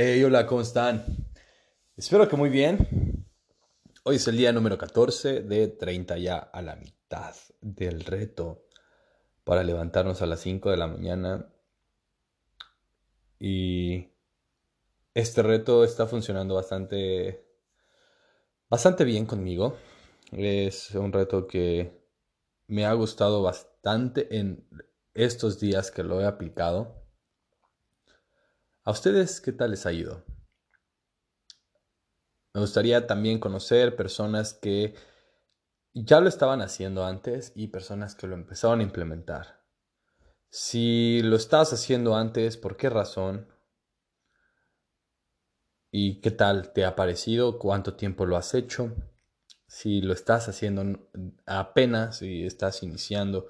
Hey, hola, ¿cómo están? Espero que muy bien. Hoy es el día número 14 de 30 ya a la mitad del reto para levantarnos a las 5 de la mañana. Y este reto está funcionando bastante bastante bien conmigo. Es un reto que me ha gustado bastante en estos días que lo he aplicado. ¿A ustedes qué tal les ha ido? Me gustaría también conocer personas que ya lo estaban haciendo antes y personas que lo empezaron a implementar. Si lo estás haciendo antes, ¿por qué razón? ¿Y qué tal te ha parecido? ¿Cuánto tiempo lo has hecho? Si lo estás haciendo apenas, si estás iniciando,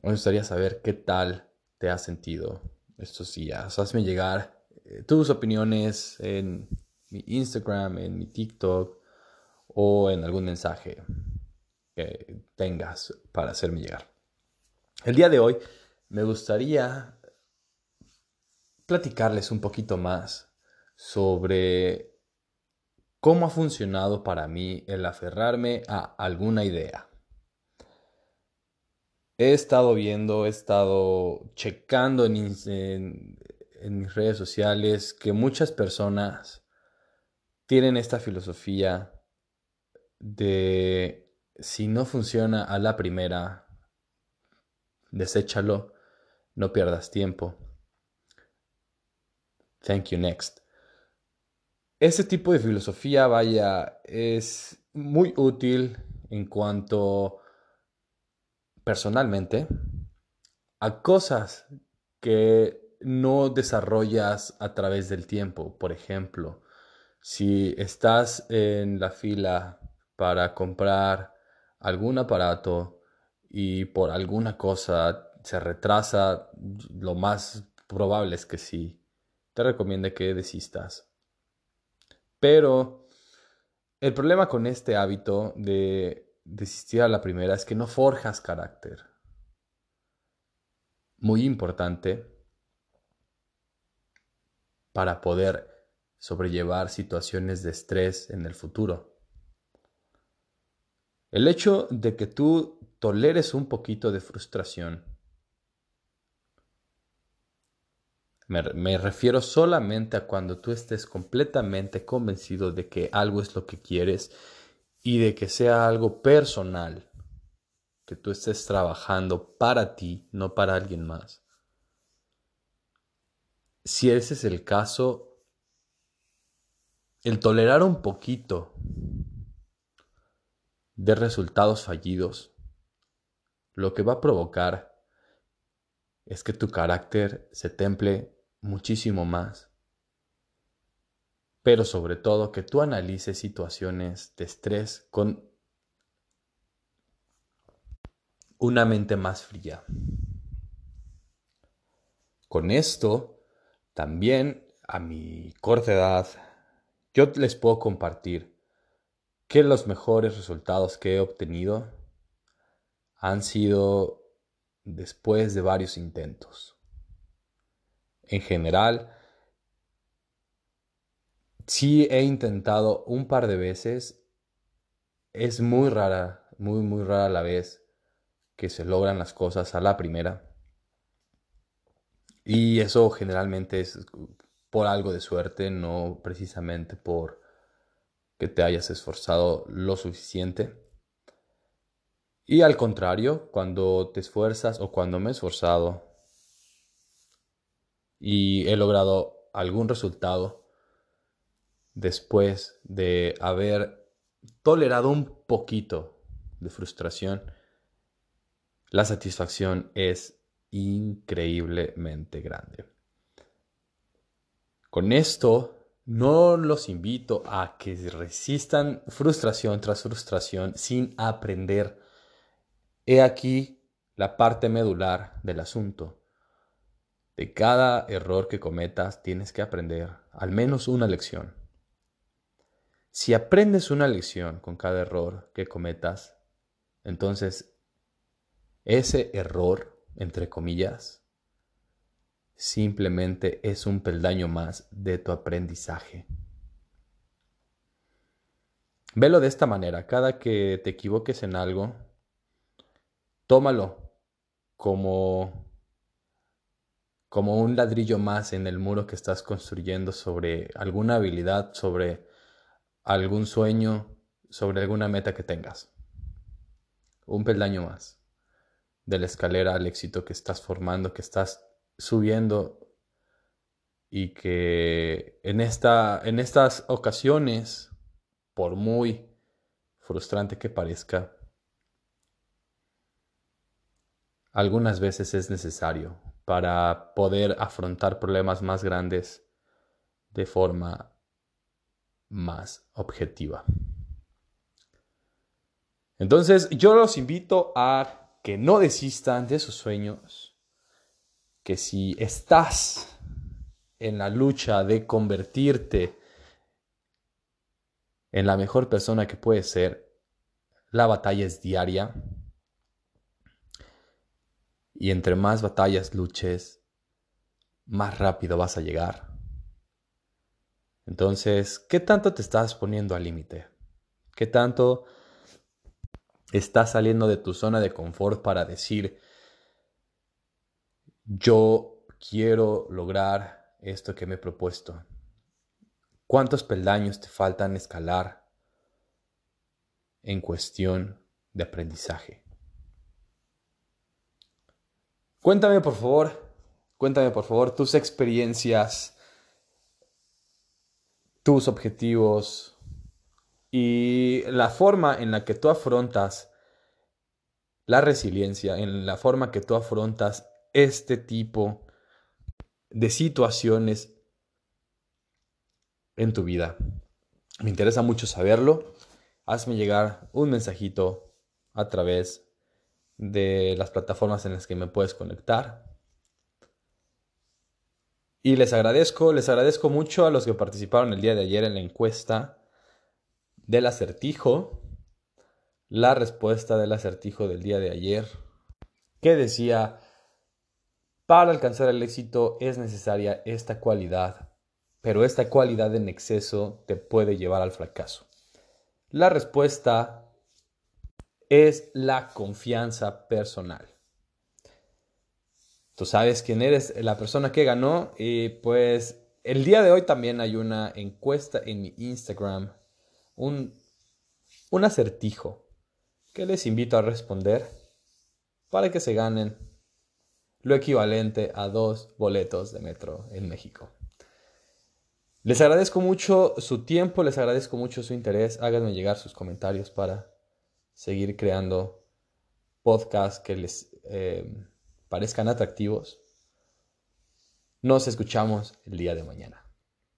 me gustaría saber qué tal te has sentido estos días. Hazme llegar eh, tus opiniones en mi Instagram, en mi TikTok o en algún mensaje que tengas para hacerme llegar. El día de hoy me gustaría platicarles un poquito más sobre cómo ha funcionado para mí el aferrarme a alguna idea. He estado viendo, he estado checando en, mis redes sociales que muchas personas tienen esta filosofía de si no funciona a la primera, deséchalo, no pierdas tiempo. Thank you next. Ese tipo de filosofía, vaya, es muy útil en cuanto personalmente a cosas que no desarrollas a través del tiempo. Por ejemplo, si estás en la fila para comprar algún aparato y por alguna cosa se retrasa, lo más probable es que sí, te recomiendo que desistas. Pero el problema con este hábito de desistir a la primera es que no forjas carácter. Muy importante para poder sobrellevar situaciones de estrés en el futuro. El hecho de que tú toleres un poquito de frustración, me, me, refiero solamente a cuando tú estés completamente convencido de que algo es lo que quieres y de que sea algo personal, que tú estés trabajando para ti, no para alguien más. Si ese es el caso, el tolerar un poquito de resultados fallidos, lo que va a provocar es que tu carácter se temple muchísimo más pero sobre todo que tú analices situaciones de estrés con una mente más fría. Con esto, también a mi corta edad, yo les puedo compartir que los mejores resultados que he obtenido han sido después de varios intentos. En general, Sí he intentado un par de veces. Es muy rara, muy, muy rara la vez que se logran las cosas a la primera. Y eso generalmente es por algo de suerte, no precisamente por que te hayas esforzado lo suficiente. Y al contrario, cuando te esfuerzas o cuando me he esforzado y he logrado algún resultado, después de haber tolerado un poquito de frustración, la satisfacción es increíblemente grande. Con esto, no los invito a que resistan frustración tras frustración sin aprender. He aquí la parte medular del asunto. De cada error que cometas tienes que aprender al menos una lección. Si aprendes una lección con cada error que cometas, entonces ese error, entre comillas, simplemente es un peldaño más de tu aprendizaje. Velo de esta manera, cada que te equivoques en algo, tómalo como como un ladrillo más en el muro que estás construyendo sobre alguna habilidad, sobre algún sueño, sobre alguna meta que tengas. Un peldaño más de la escalera al éxito que estás formando, que estás subiendo y que en, esta, en estas ocasiones, por muy frustrante que parezca, algunas veces es necesario para poder afrontar problemas más grandes de forma más objetiva. Entonces yo los invito a que no desistan de sus sueños, que si estás en la lucha de convertirte en la mejor persona que puedes ser, la batalla es diaria. Y entre más batallas luches, más rápido vas a llegar. Entonces, ¿qué tanto te estás poniendo al límite? ¿Qué tanto estás saliendo de tu zona de confort para decir, yo quiero lograr esto que me he propuesto? ¿Cuántos peldaños te faltan escalar en cuestión de aprendizaje? Cuéntame por favor, cuéntame por favor tus experiencias, tus objetivos y la forma en la que tú afrontas la resiliencia, en la forma que tú afrontas este tipo de situaciones en tu vida. Me interesa mucho saberlo. Hazme llegar un mensajito a través de las plataformas en las que me puedes conectar. Y les agradezco, les agradezco mucho a los que participaron el día de ayer en la encuesta del acertijo. La respuesta del acertijo del día de ayer, que decía, para alcanzar el éxito es necesaria esta cualidad, pero esta cualidad en exceso te puede llevar al fracaso. La respuesta es la confianza personal. Tú sabes quién eres, la persona que ganó y pues el día de hoy también hay una encuesta en mi Instagram, un, un acertijo que les invito a responder para que se ganen lo equivalente a dos boletos de metro en México. Les agradezco mucho su tiempo, les agradezco mucho su interés. Háganme llegar sus comentarios para seguir creando podcasts que les eh, parezcan atractivos. Nos escuchamos el día de mañana.